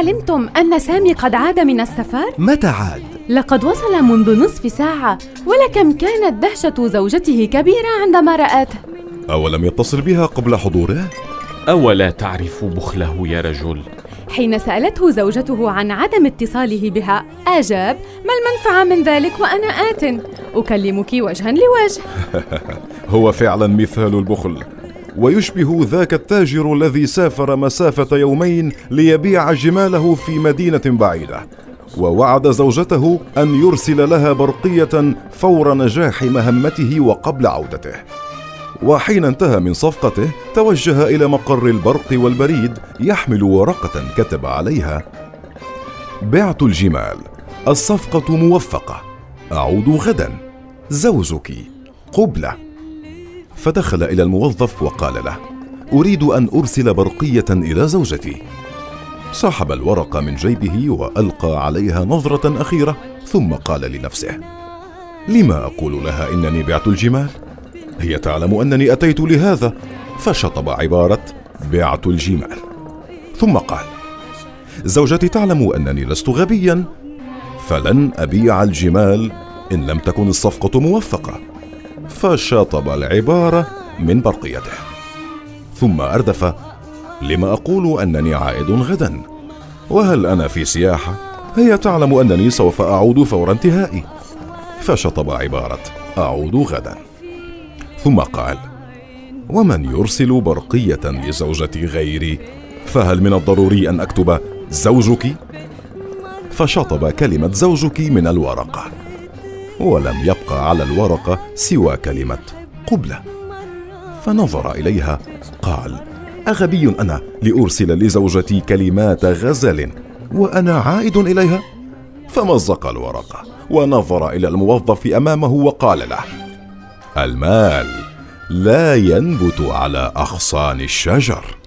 علمتم أن سامي قد عاد من السفر؟ متى عاد؟ لقد وصل منذ نصف ساعة ولكم كانت دهشة زوجته كبيرة عندما رأته أولم يتصل بها قبل حضوره؟ أولا تعرف بخله يا رجل؟ حين سألته زوجته عن عدم اتصاله بها أجاب ما المنفعة من ذلك وأنا آت أكلمك وجها لوجه هو فعلا مثال البخل ويشبه ذاك التاجر الذي سافر مسافة يومين ليبيع جماله في مدينة بعيدة ووعد زوجته أن يرسل لها برقية فور نجاح مهمته وقبل عودته. وحين انتهى من صفقته توجه إلى مقر البرق والبريد يحمل ورقة كتب عليها. بعت الجمال. الصفقة موفقة. أعود غدا. زوجك قبلة. فدخل إلى الموظف وقال له أريد أن أرسل برقية إلى زوجتي. سحب الورقه من جيبه وألقى عليها نظرة أخيرة ثم قال لنفسه لما أقول لها إنني بعت الجمال؟ هي تعلم أنني أتيت لهذا فشطب عبارة بعت الجمال ثم قال زوجتي تعلم أنني لست غبيا فلن أبيع الجمال إن لم تكن الصفقة موفقة. فشطب العبارة من برقيته. ثم أردف لما أقول أنني عائد غدا وهل أنا في سياحه هي تعلم أنني سوف أعود فور انتهائي. فشطب عبارة أعود غدا. ثم قال ومن يرسل برقية لزوجة غيري فهل من الضروري أن أكتب زوجك؟ فشطب كلمة زوجك من الورقة. ولم يبقى على الورقه سوى كلمة قبلة. فنظر إليها قال أغبي أنا لأرسل لزوجتي كلمات غزل وأنا عائد إليها؟ فمزق الورقه ونظر إلى الموظف أمامه وقال له المال لا ينبت على أغصان الشجر.